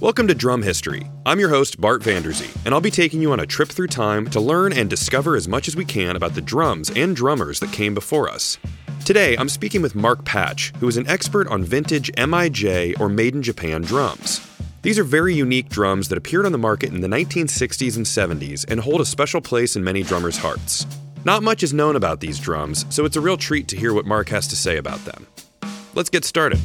Welcome to Drum History. I'm your host, Bart Vanderzee, and I'll be taking you on a trip through time to learn and discover as much as we can about the drums and drummers that came before us. Today, I'm speaking with Marc Patch, who is an expert on vintage MIJ or Made in Japan drums. These are very unique drums that appeared on the market in the 1960s and 70s and hold a special place in many drummers' hearts. Not much is known about these drums, so it's a real treat to hear what Marc has to say about them. Let's get started.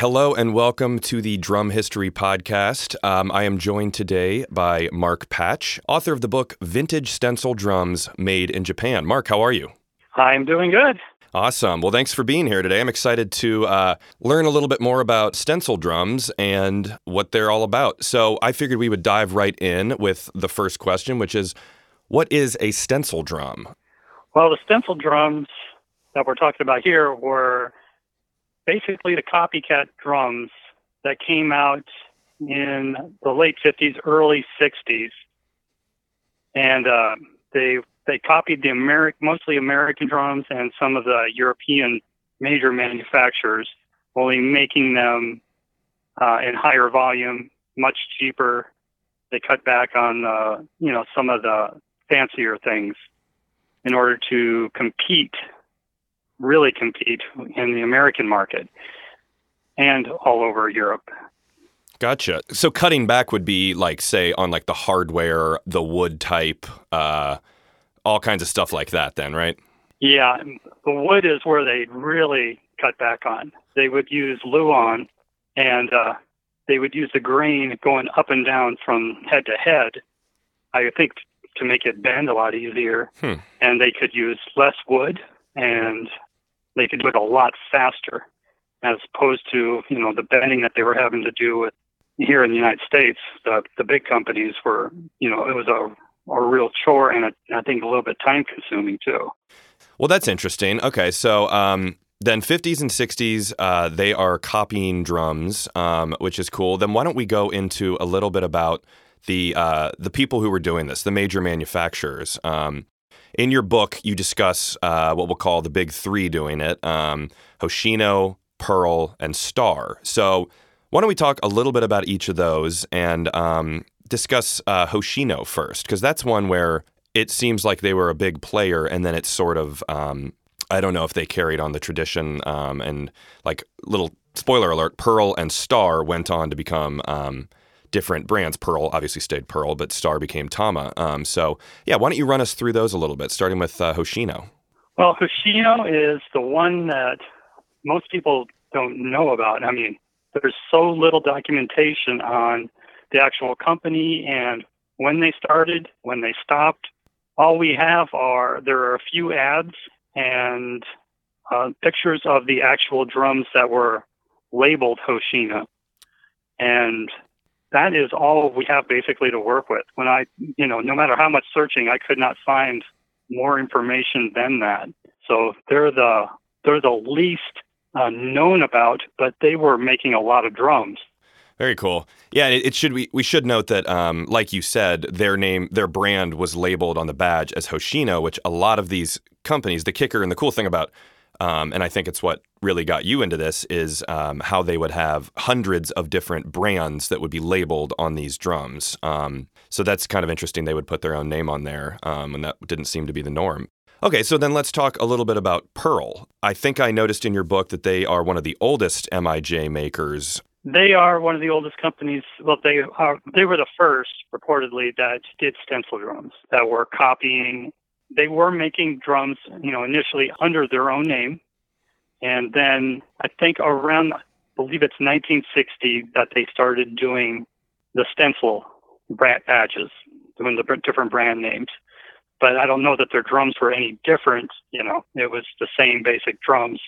Hello and welcome to the Drum History Podcast. Um, I am joined today by Marc Patch, author of the book Vintage Stencil Drums Made in Japan. Marc, how are you? I'm doing good. Awesome. Well, thanks for being here today. I'm excited to uh, learn a little bit more about stencil drums and what they're all about. So I figured we would dive right in with the first question, which is what is a stencil drum? Well, the stencil drums that we're talking about here were basically the copycat drums that came out in the late 50s, early 60s. And uh, they they copied the Ameri- mostly American drums and some of the European major manufacturers, only making them uh, in higher volume, much cheaper. They cut back on uh, you know some of the fancier things in order to compete, really compete in the American market and all over Europe. Gotcha. So cutting back would be like, say, on like the hardware, the wood type, uh, all kinds of stuff like that. Then, right? Yeah, the wood is where they really cut back on. They would use Luan, and uh, they would use the grain going up and down from head to head. I think to make it bend a lot easier, Hmm. and they could use less wood, and they could do it a lot faster, as opposed to you know the bending that they were having to do with here in the United States. The the big companies were you know it was a a real chore and a, I think a little bit time consuming too. Well, that's interesting. Okay, so um, then 50s and 60s, uh, they are copying drums, um, which is cool. Then why don't we go into a little bit about the uh, the people who were doing this, the major manufacturers. Um, in your book, you discuss uh, what we'll call the big three doing it: um, Hoshino, Pearl, and Star. So why don't we talk a little bit about each of those and um, discuss uh, Hoshino first, because that's one where it seems like they were a big player, and then it's sort of um, I don't know if they carried on the tradition um, and like little spoiler alert, Pearl and Star went on to become um, different brands. Pearl obviously stayed Pearl, but Star became Tama. Um, so yeah, why don't you run us through those a little bit, starting with uh, Hoshino? Well, Hoshino is the one that most people don't know about. I mean, there's so little documentation on the actual company and when they started, when they stopped. All we have are there are a few ads and uh, pictures of the actual drums that were labeled Hoshino. And that is all we have basically to work with. When I, you know, no matter how much searching, I could not find more information than that. So they're the they're the least uh, known about, but they were making a lot of drums. Very cool. Yeah, it, it should we we should note that, um, like you said, their name, their brand was labeled on the badge as Hoshino, which a lot of these companies, the kicker and the cool thing about, um, and I think it's what really got you into this is um, how they would have hundreds of different brands that would be labeled on these drums. Um, so that's kind of interesting. They would put their own name on there, um, and that didn't seem to be the norm. Okay, so then let's talk a little bit about Pearl. I think I noticed in your book that they are one of the oldest MIJ makers. They are one of the oldest companies. Well, they are. They were the first, reportedly, that did stencil drums that were copying. They were making drums, you know, initially under their own name, and then I think around, I believe it's 1960 that they started doing the stencil brand badges, doing the different brand names. But I don't know that their drums were any different. You know, it was the same basic drums.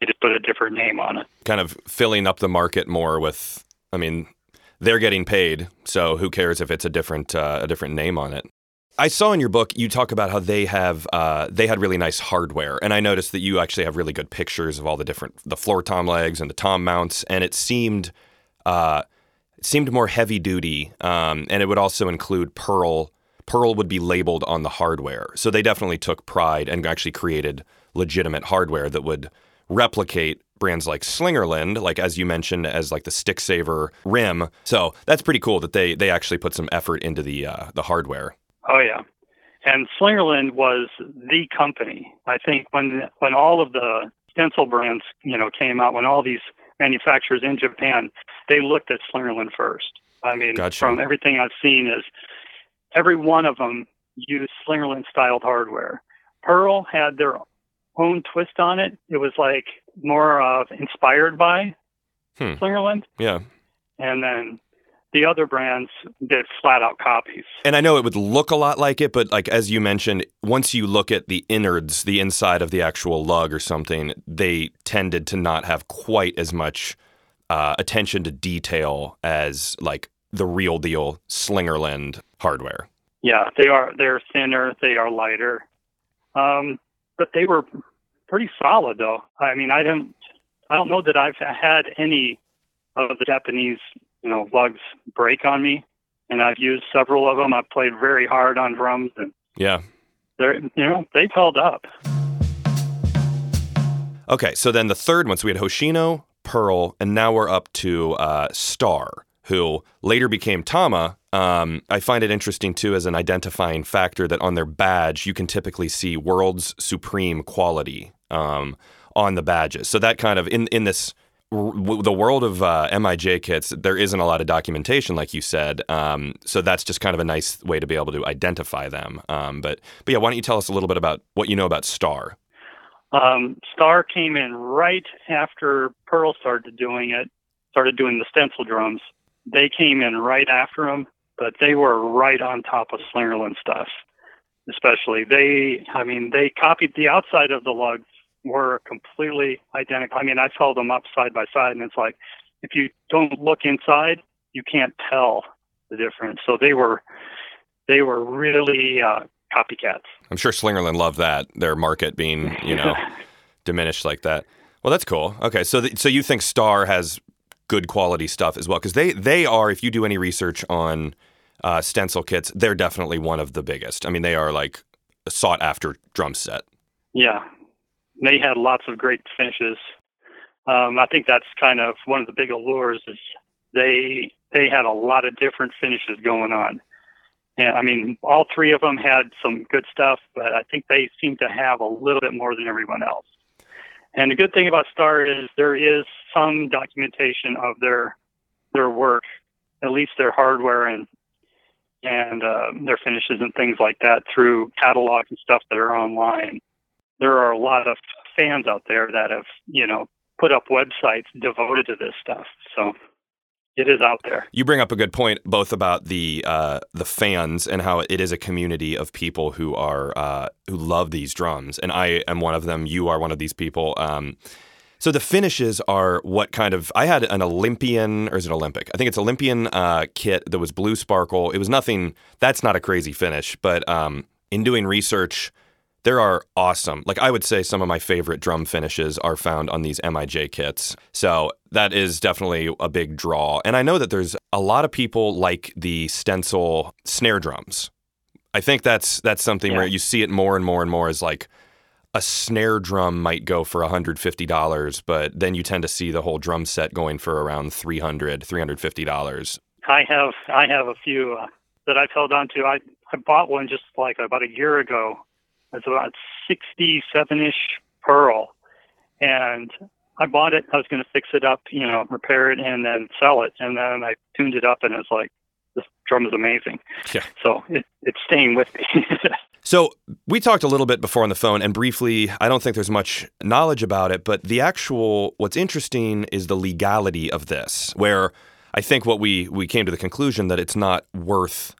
They just put a different name on it. kind of filling up the market more with i mean they're getting paid so who cares if it's a different uh, a different name on it i saw in your book you talk about how they have uh, they had really nice hardware and i noticed that you actually have really good pictures of all the different the floor tom legs and the tom mounts and it seemed uh, it seemed more heavy duty um, and it would also include pearl pearl would be labeled on the hardware so they definitely took pride and actually created legitimate hardware that would replicate brands like Slingerland, like as you mentioned, as like the stick saver rim. So that's pretty cool that they they actually put some effort into the uh, the hardware. Oh yeah, and Slingerland was the company. I think when when all of the stencil brands you know came out, when all these manufacturers in Japan, they looked at Slingerland first. I mean, Gotcha. from everything I've seen, is every one of them used Slingerland styled hardware. Pearl had their own twist on it. It was like more of inspired by Hmm. Slingerland, Yeah. and then the other brands did flat out copies. And I know it would look a lot like it, but like as you mentioned, once you look at the innards, the inside of the actual lug or something, they tended to not have quite as much uh, attention to detail as like the real deal Slingerland hardware. Yeah, they are. They're thinner. They are lighter. Um, but they were pretty solid, though. I mean, I didn't. I don't know that I've had any of the Japanese, you know, lugs break on me, and I've used several of them. I've played very hard on drums, and Yeah. they're, you know, they've held up. Okay, so then the third one, so we had Hoshino, Pearl, and now we're up to uh, Star, who later became Tama. Um, I find it interesting too as an identifying factor that on their badge you can typically see "World's Supreme Quality" um, on the badges. So that kind of in in this the world of uh, MIJ kits, there isn't a lot of documentation, like you said. Um, so that's just kind of a nice way to be able to identify them. Um, but but yeah, why don't you tell us a little bit about what you know about Star? Um, Star came in right after Pearl started doing it, started doing the stencil drums. They came in right after them, but they were right on top of Slingerland stuff. Especially they, I mean, they copied the outside of the lugs were completely identical. I mean, I saw them up side by side, and it's like if you don't look inside, you can't tell the difference. So they were, they were really uh, copycats. I'm sure Slingerland loved that their market being you know diminished like that. Well, that's cool. Okay, so th- so you think Star has good quality stuff as well because they they are if you do any research on uh, stencil kits, they're definitely one of the biggest. I mean, they are like a sought after drum set. Yeah, they had lots of great finishes. Um, I think that's kind of one of the big allures is they they had a lot of different finishes going on. And I mean, all three of them had some good stuff, but I think they seem to have a little bit more than everyone else. And the good thing about Star is there is some documentation of their their work, at least their hardware and and uh, their finishes and things like that through catalogs and stuff that are online there are a lot of fans out there that have, you know, put up websites devoted to this stuff. So it is out there. You bring up a good point, both about the uh, the fans and how it is a community of people who are uh, who love these drums, and I am one of them. You are one of these people. Um, so the finishes are what kind of? I had an Olympian, or is it Olympic? I think it's Olympian uh, kit that was blue sparkle. It was nothing. That's not a crazy finish, but um, in doing research, there are awesome. Like I would say, some of my favorite drum finishes are found on these MIJ kits. So that is definitely a big draw. And I know that there's a lot of people like the stencil snare drums. I think that's that's something Yeah. where you see it more and more and more as like a snare drum might go for $150, but then you tend to see the whole drum set going for around $300, $350. I have I have a few uh, that I've held on to. I I bought one just like about a year ago. It's about 67 ish pearl, and I bought it. I was going to fix it up, you know, repair it, and then sell it. And then I tuned it up, and it's like this drum is amazing. Yeah. So it, it's staying with me. So we talked a little bit before on the phone, and briefly, I don't think there's much knowledge about it, but the actual what's interesting is the legality of this, where I think what we we came to the conclusion that it's not worth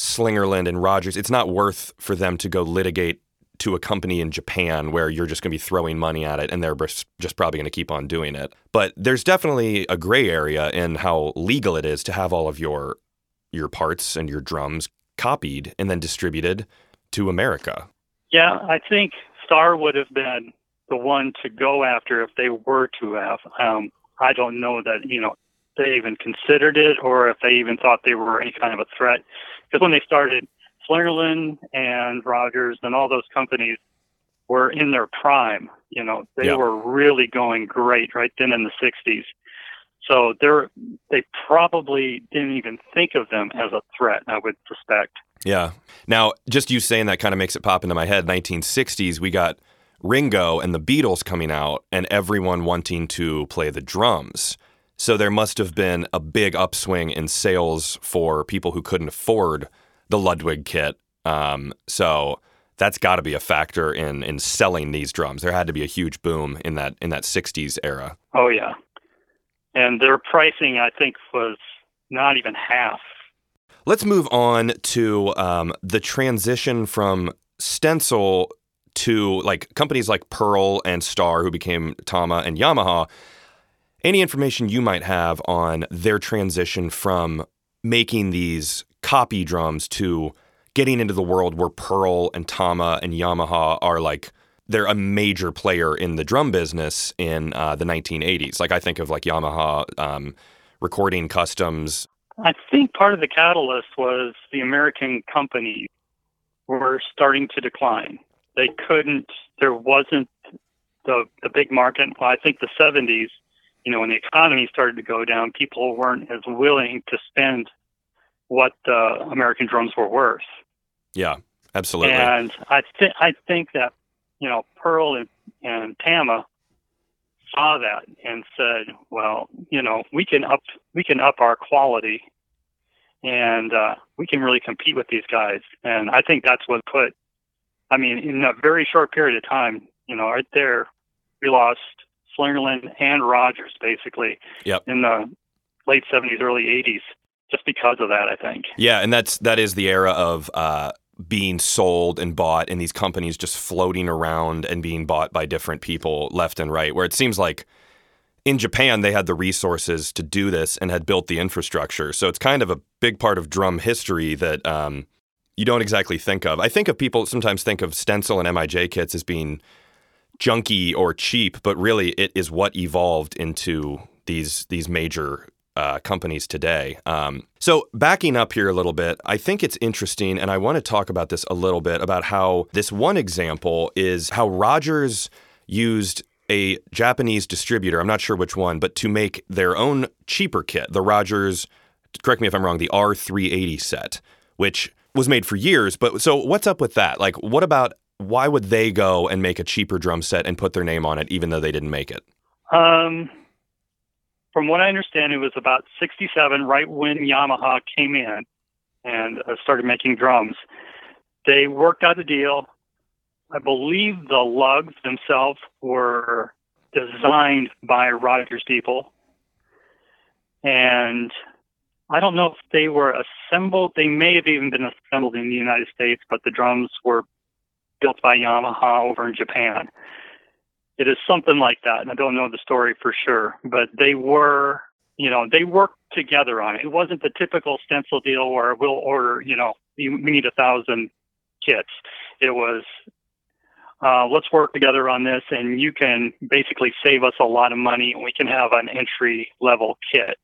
Slingerland and Rogers, it's not worth for them to go litigate to a company in Japan where you're just going to be throwing money at it and they're just probably going to keep on doing it. But there's definitely a gray area in how legal it is to have all of your your parts and your drums copied and then distributed to America. Yeah, I think Star would have been the one to go after if they were to have. Um, I don't know that you know they even considered it or if they even thought they were any kind of a threat. Because when they started, Slingerland and Rogers and all those companies, were in their prime. You know, they Yeah. were really going great right then in the 60s. So they're they probably didn't even think of them as a threat. I would suspect. Yeah. Now, just you saying that kind of makes it pop into my head. 1960s, we got Ringo and the Beatles coming out, and everyone wanting to play the drums. So there must have been a big upswing in sales for people who couldn't afford the Ludwig kit. Um, so that's got to be a factor in in selling these drums. There had to be a huge boom in that in that 60s era. Oh yeah, and their pricing I think was not even half. Let's move on to um, the transition from stencil to like companies like Pearl and Star, who became Tama and Yamaha. Any information you might have on their transition from making these copy drums to getting into the world where Pearl and Tama and Yamaha are like they're a major player in the drum business in uh, the 1980s. Like I think of like Yamaha um, recording customs. I think part of the catalyst was the American companies were starting to decline. They couldn't. There wasn't the the big market. Well, I think the 70s. You know, when the economy started to go down, people weren't as willing to spend what the American drums were worth. Yeah, absolutely. And I think I think that you know Pearl and, and Tama saw that and said, well, you know, we can up we can up our quality, and uh, we can really compete with these guys. And I think that's what put. I mean, in a very short period of time, you know, right there, we lost Slingerland and Rogers basically Yep. in the late '70s, early '80s, just because of that. I think. Yeah, and that's that is the era of uh, being sold and bought, and these companies just floating around and being bought by different people left and right. Where it seems like in Japan they had the resources to do this and had built the infrastructure. So it's kind of a big part of drum history that um, you don't exactly think of. I think of people sometimes think of stencil and MIJ kits as being junky or cheap, but really it is what evolved into these these major uh, companies today. Um, so backing up here a little bit, I think it's interesting, and I want to talk about this a little bit about how this one example is how Rogers used a Japanese distributor. I'm not sure which one, but to make their own cheaper kit, the Rogers. Correct me if I'm wrong. The R380 set, which was made for years. But so what's up with that? Like, what about why would they go and make a cheaper drum set and put their name on it, even though they didn't make it? Um, from what I understand, it was about 67, right when Yamaha came in and uh, started making drums. They worked out a deal. I believe the lugs themselves were designed by Rogers people. And I don't know if they were assembled. They may have even been assembled in the United States, but the drums were built by Yamaha over in Japan it is something like that. And I don't know the story for sure, but they were, you know, they worked together on it. It wasn't the typical stencil deal where we'll order, you know, we need a thousand kits. It was, uh, let's work together on this and you can basically save us a lot of money and we can have an entry level kit.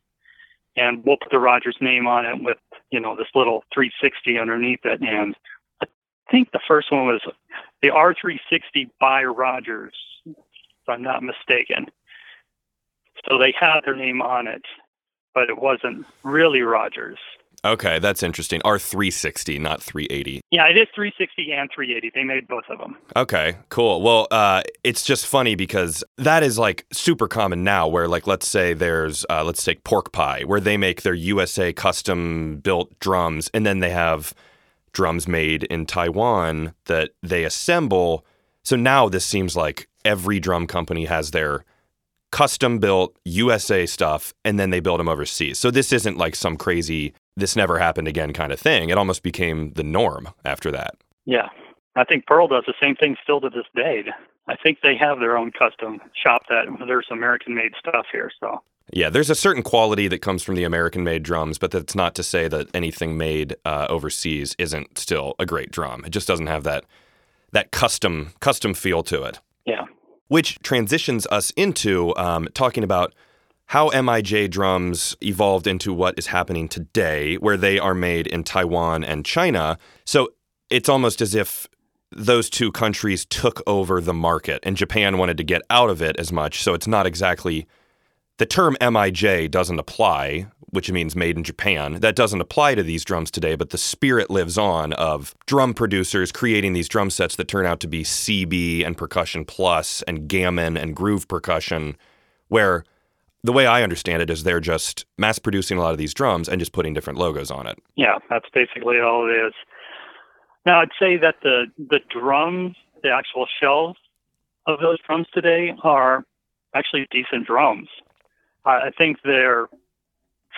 And we'll put the Rogers name on it with, you know, this little 360 underneath it. And think the first one was the R360 by Rogers if I'm not mistaken. So they had their name on it, but it wasn't really Rogers. Okay, that's interesting. R360, not 380. Yeah, it is 360 and 380. They made both of them. Okay, cool. Well, uh, it's just funny because that is like super common now. Where like, let's say there's, uh, let's take Pork Pie, where they make their USA custom built drums, and then they have drums made in Taiwan that they assemble. So now this seems like every drum company has their custom built USA stuff and then they build them overseas. So this isn't like some crazy this never happened again kind of thing. It almost became the norm after that. Yeah. I think Pearl does the same thing still to this day. I think they have their own custom shop that there's American made stuff here. So Yeah, there's a certain quality that comes from the American made drums, but that's not to say that anything made uh, overseas isn't still a great drum. It just doesn't have that that custom custom feel to it. yeah. which transitions us into um, talking about how MIJ drums evolved into what is happening today, where they are made in Taiwan and China. So it's almost as if those two countries took over the market and Japan wanted to get out of it as much. So it's not exactly the term MIJ doesn't apply, which means made in Japan. That doesn't apply to these drums today, but the spirit lives on of drum producers creating these drum sets that turn out to be CB and percussion plus and gammon and groove percussion, where the way I understand it is they're just mass producing a lot of these drums and just putting different logos on it. Yeah, that's basically all it is. Now, I'd say that the the drums, the actual shells of those drums today are actually decent drums. I think they're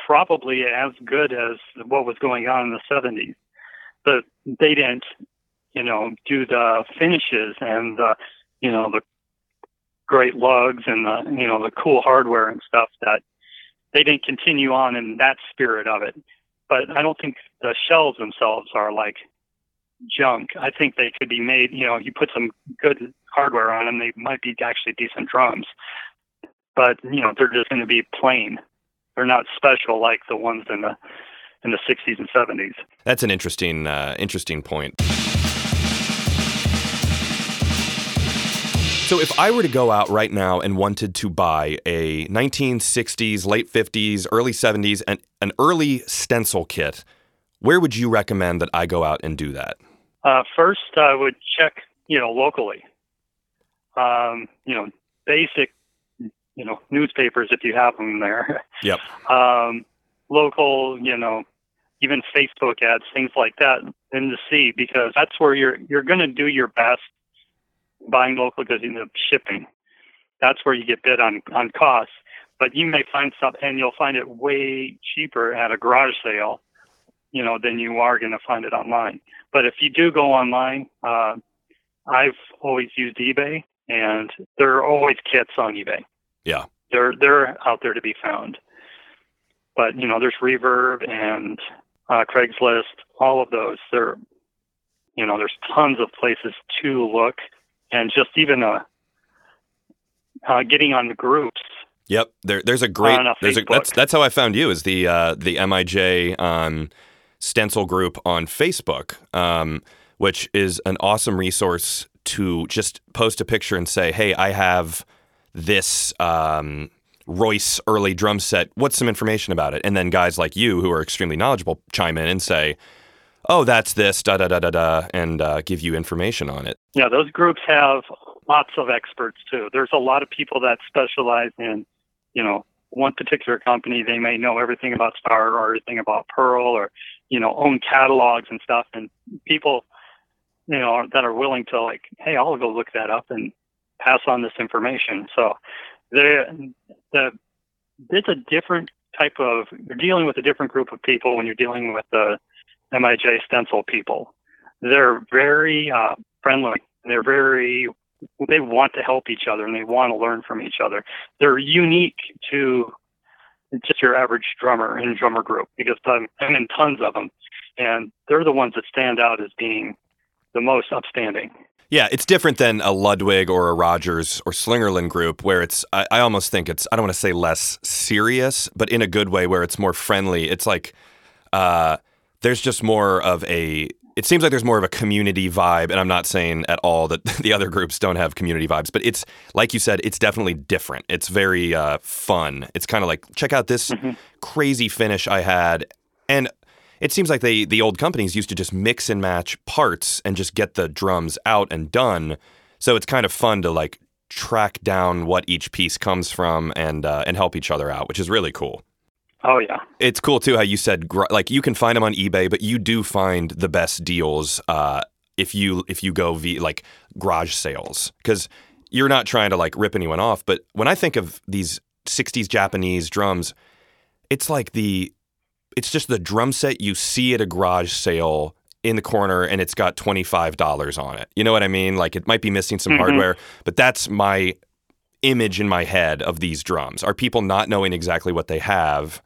probably as good as what was going on in the 70s. But they didn't, you know, do the finishes and the, you know, the great lugs and the, you know, the cool hardware and stuff that they didn't continue on in that spirit of it. But I don't think the shells themselves are like junk. I think they could be made, you know, you put some good hardware on them, they might be actually decent drums. But, you know, they're just going to be plain. They're not special like the ones in the in the 60s and 70s. That's an interesting uh, interesting point. So if I were to go out right now and wanted to buy a 1960s, late 50s, early 70s, and an early stencil kit, where would you recommend that I go out and do that? Uh, first, I would check, you know, locally. Um, you know, basic, you know, newspapers if you have them there. Yep. Um, local, you know, even Facebook ads, things like that, in the sea because that's where you're you're going to do your best buying local because you know shipping. That's where you get bid on on costs. But you may find something, and you'll find it way cheaper at a garage sale, you know, than you are going to find it online. But if you do go online, uh, I've always used eBay, and there are always kits on eBay. Yeah, they're they're out there to be found. But you know, there's Reverb and uh, Craigslist, all of those. There, you know, there's tons of places to look and just even uh, uh, getting on the groups. Yep, there, there's a great. A there's a, that's that's how I found you is the uh, the MIJ um, stencil group on Facebook, um, which is an awesome resource to just post a picture and say, "Hey, I have this." Um, Royce early drum set. What's some information about it? And then guys like you, who are extremely knowledgeable, chime in and say, oh, that's this, da da da da da, and uh, give you information on it. Yeah, those groups have lots of experts too. There's a lot of people that specialize in, you know, one particular company. They may know everything about Star or everything about Pearl or, you know, own catalogs and stuff. And people, you know, that are willing to like, hey, I'll go look that up and pass on this information. So, the the it's a different type of you're dealing with a different group of people when you're dealing with the MIJ stencil people. They're very uh, friendly. They're very they want to help each other and they want to learn from each other. They're unique to just your average drummer and drummer group because I'm, I'm in tons of them, and they're the ones that stand out as being the most upstanding. Yeah, it's different than a Ludwig or a Rogers or Slingerland group where it's, I, I almost think it's, I don't want to say less serious, but in a good way where it's more friendly. It's like, uh, there's just more of a it seems like there's more of a community vibe and i'm not saying at all that the other groups don't have community vibes but it's like you said it's definitely different it's very uh, fun it's kind of like check out this mm-hmm. crazy finish i had and it seems like they the old companies used to just mix and match parts and just get the drums out and done. So it's kind of fun to like track down what each piece comes from and uh, and help each other out which is really cool. Oh yeah, it's cool too how you said like you can find them on eBay, but you do find the best deals uh, if you if you go via like garage sales. Because you're not trying to like rip anyone off. But when I think of these '60s Japanese drums, it's like the it's just the drum set you see at a garage sale in the corner and it's got $25 on it. You know what I mean? Like it might be missing some mm-hmm. hardware, but that's my image in my head of these drums. Are people not knowing exactly what they have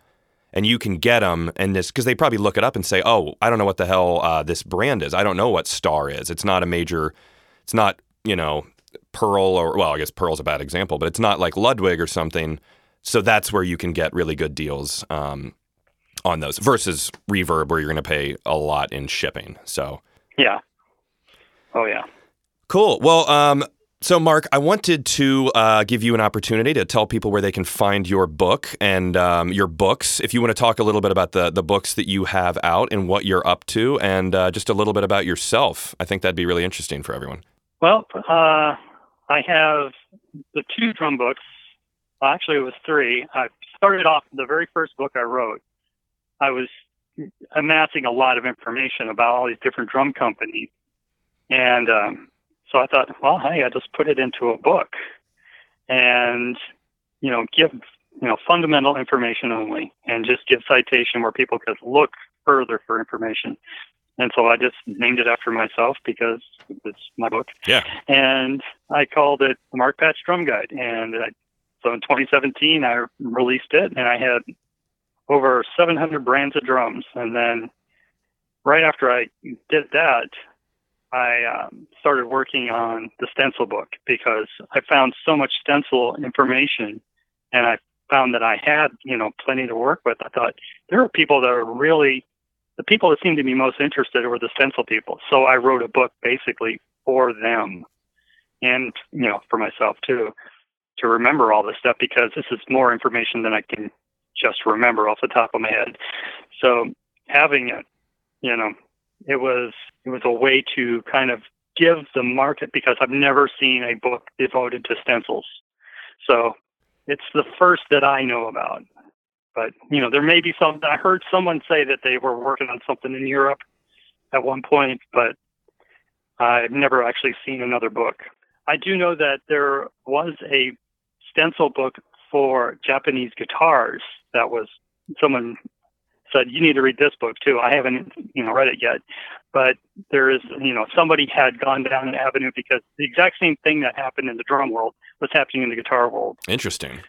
and you can get them and this because they probably look it up and say oh i don't know what the hell uh, this brand is i don't know what star is it's not a major it's not you know pearl or well i guess pearl's a bad example but it's not like ludwig or something so that's where you can get really good deals um, on those versus reverb where you're going to pay a lot in shipping so yeah Oh yeah. Cool. Well, um, so Marc, I wanted to uh, give you an opportunity to tell people where they can find your book and um, your books. If you want to talk a little bit about the the books that you have out and what you're up to, and uh, just a little bit about yourself, I think that'd be really interesting for everyone. Well, uh, I have the two drum books. Well, actually, it was three. I started off the very first book I wrote. I was amassing a lot of information about all these different drum companies, and um, so I thought, well, hey, I just put it into a book, and you know, give you know fundamental information only, and just give citation where people could look further for information. And so I just named it after myself because it's my book. Yeah. And I called it the Marc Patch Drum Guide. And I, so in 2017, I released it, and I had over 700 brands of drums. And then right after I did that, I um, started working on the stencil book because I found so much stencil information, and I found that I had you know plenty to work with. I thought there are people that are really the people that seemed to be most interested were the stencil people. So I wrote a book basically for them, and you know for myself too, to remember all this stuff because this is more information than I can just remember off the top of my head. So having it, you know, it was it was a way to kind of give the market because I've never seen a book devoted to stencils. So it's the first that I know about. But you know, there may be some. I heard someone say that they were working on something in Europe at one point, but I've never actually seen another book. I do know that there was a stencil book for Japanese guitars that was someone said you need to read this book too. I haven't you know read it yet, but there is you know somebody had gone down an avenue because the exact same thing that happened in the drum world was happening in the guitar world. Interesting.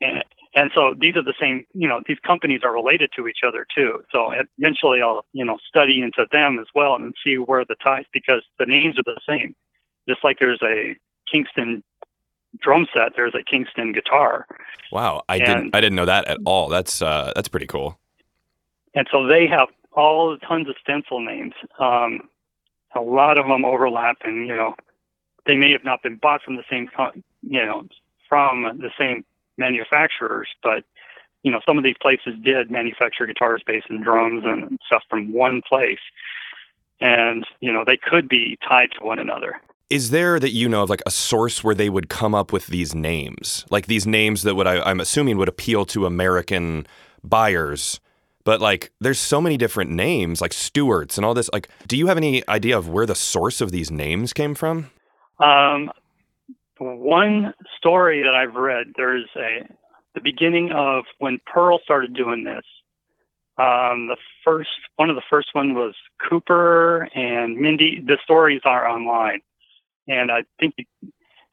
And and so these are the same you know these companies are related to each other too. So eventually I'll you know study into them as well and see where the ties because the names are the same. Just like there's a Kingston drum set, there's a Kingston guitar. Wow, I and, didn't I didn't know that at all. That's uh, that's pretty cool. And so they have all tons of stencil names. Um, a lot of them overlap, and you know, they may have not been bought from the same, you know, from the same manufacturers, but you know, some of these places did manufacture guitars, bass, and drums and stuff from one place, and you know, they could be tied to one another. Is there that you know of like a source where they would come up with these names, like these names that would I, I'm assuming would appeal to American buyers? but like there's so many different names like Stewart's and all this. Like do you have any idea of where the source of these names came from? Um, one story that I've read there's a the beginning of when Pearl started doing this um, the first one of the first one was Cooper and Mindy the stories are online and I think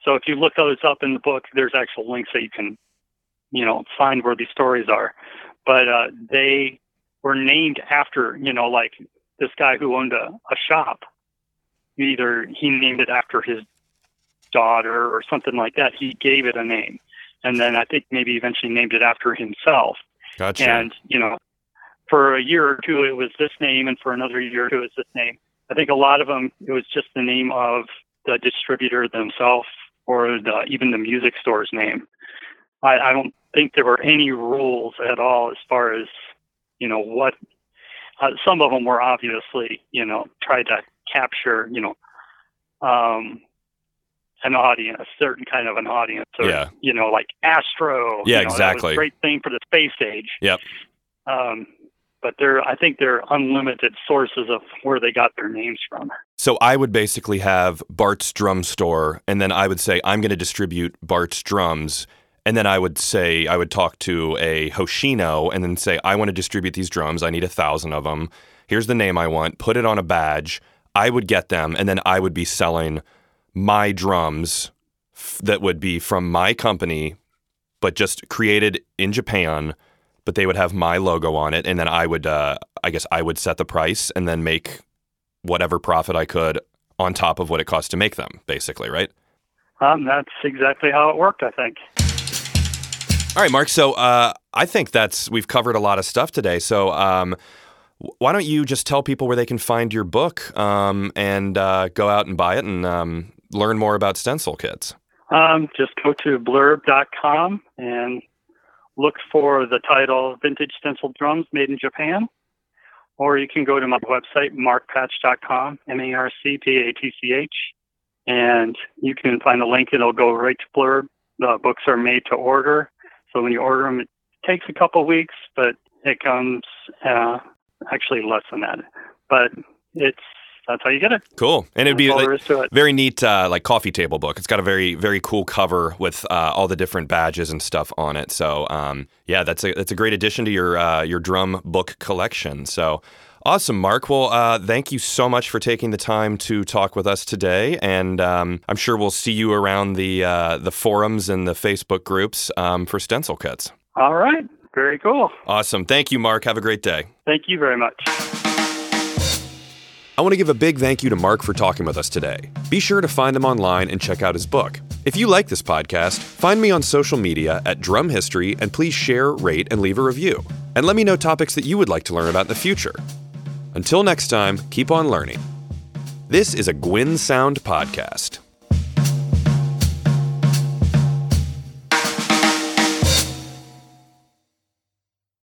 so if you look those up in the book there's actual links that you can you know find where these stories are but uh, they were named after, you know, like this guy who owned a, a shop. Either he named it after his daughter or something like that. He gave it a name. And then I think maybe eventually named it after himself. Gotcha. And, you know, for a year or two, it was this name, and for another year or two, it was this name. I think a lot of them, it was just the name of the distributor themselves or the, even the music store's name. I, I don't think there were any rules at all as far as you know what uh, some of them were obviously you know tried to capture you know um an audience a certain kind of an audience or yeah. you know like astro yeah you know, exactly great thing for the space age yep um but they're I think they're unlimited sources of where they got their names from. So I would basically have Bart's drum store and then I would say I'm going to distribute Bart's drums and then I would say, I would talk to a Hoshino and then say, I want to distribute these drums. I need a thousand of them. Here's the name I want. Put it on a badge. I would get them. And then I would be selling my drums f- that would be from my company, but just created in Japan. But they would have my logo on it. And then I would, uh, I guess I would set the price and then make whatever profit I could on top of what it cost to make them, basically, right? Um, that's exactly how it worked, I think. All right, Marc. So uh, I think that's we've covered a lot of stuff today. So um, why don't you just tell people where they can find your book um, and uh, go out and buy it and um, learn more about stencil kits? Um, just go to blurb.com and look for the title Vintage Stencil Drums Made in Japan. Or you can go to my website, marcpatch.com, M A R C P A T C H, and you can find the link. It'll go right to Blurb. The books are made to order. So when you order them, it takes a couple weeks, but it comes uh, actually less than that. But it's that's how you get it. Cool, and it'd be like, there is to it. very neat, uh, like coffee table book. It's got a very very cool cover with uh, all the different badges and stuff on it. So um, yeah, that's a that's a great addition to your uh, your drum book collection. So. Awesome, Marc. Well, uh, thank you so much for taking the time to talk with us today, and um, I'm sure we'll see you around the uh, the forums and the Facebook groups um, for stencil kits. All right, very cool. Awesome. Thank you, Marc. Have a great day. Thank you very much. I want to give a big thank you to Marc for talking with us today. Be sure to find him online and check out his book. If you like this podcast, find me on social media at Drum History and please share, rate, and leave a review. And let me know topics that you would like to learn about in the future. Until next time, keep on learning. This is a Gwyn Sound podcast.